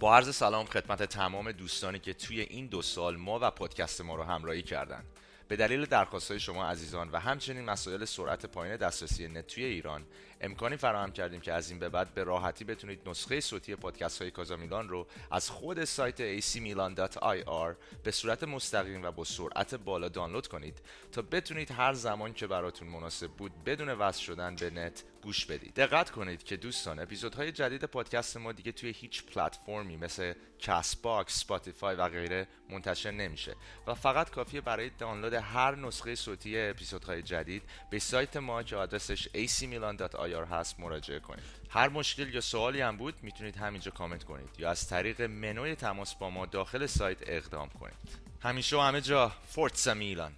با عرض سلام خدمت تمام دوستانی که توی این دو سال ما و پادکست ما رو همراهی کردن. به دلیل درخواست های شما عزیزان و همچنین مسائل سرعت پایین دسترسی نت توی ایران امکانی فراهم کردیم که از این به بعد به راحتی بتونید نسخه صوتی پادکست های کازا میلان رو از خود سایت acmilan.ir به صورت مستقیم و با سرعت بالا دانلود کنید تا بتونید هر زمان که براتون مناسب بود بدون وصل شدن به نت گوش بدید. دقت کنید که دوستان اپیزودهای جدید پادکست ما دیگه توی هیچ پلتفرمی مثل Castbox، Spotify و غیره منتشر نمیشه. و فقط کافیه برای دانلود هر نسخه صوتی اپیزودهای جدید به سایت ما که آدرسش acmilan.ir هست مراجعه کنید. هر مشکل یا سوالی هم بود می‌تونید همینجا کامنت کنید یا از طریق منوی تماس با ما داخل سایت اقدام کنید. همیشه و همه جا فورتسا میلان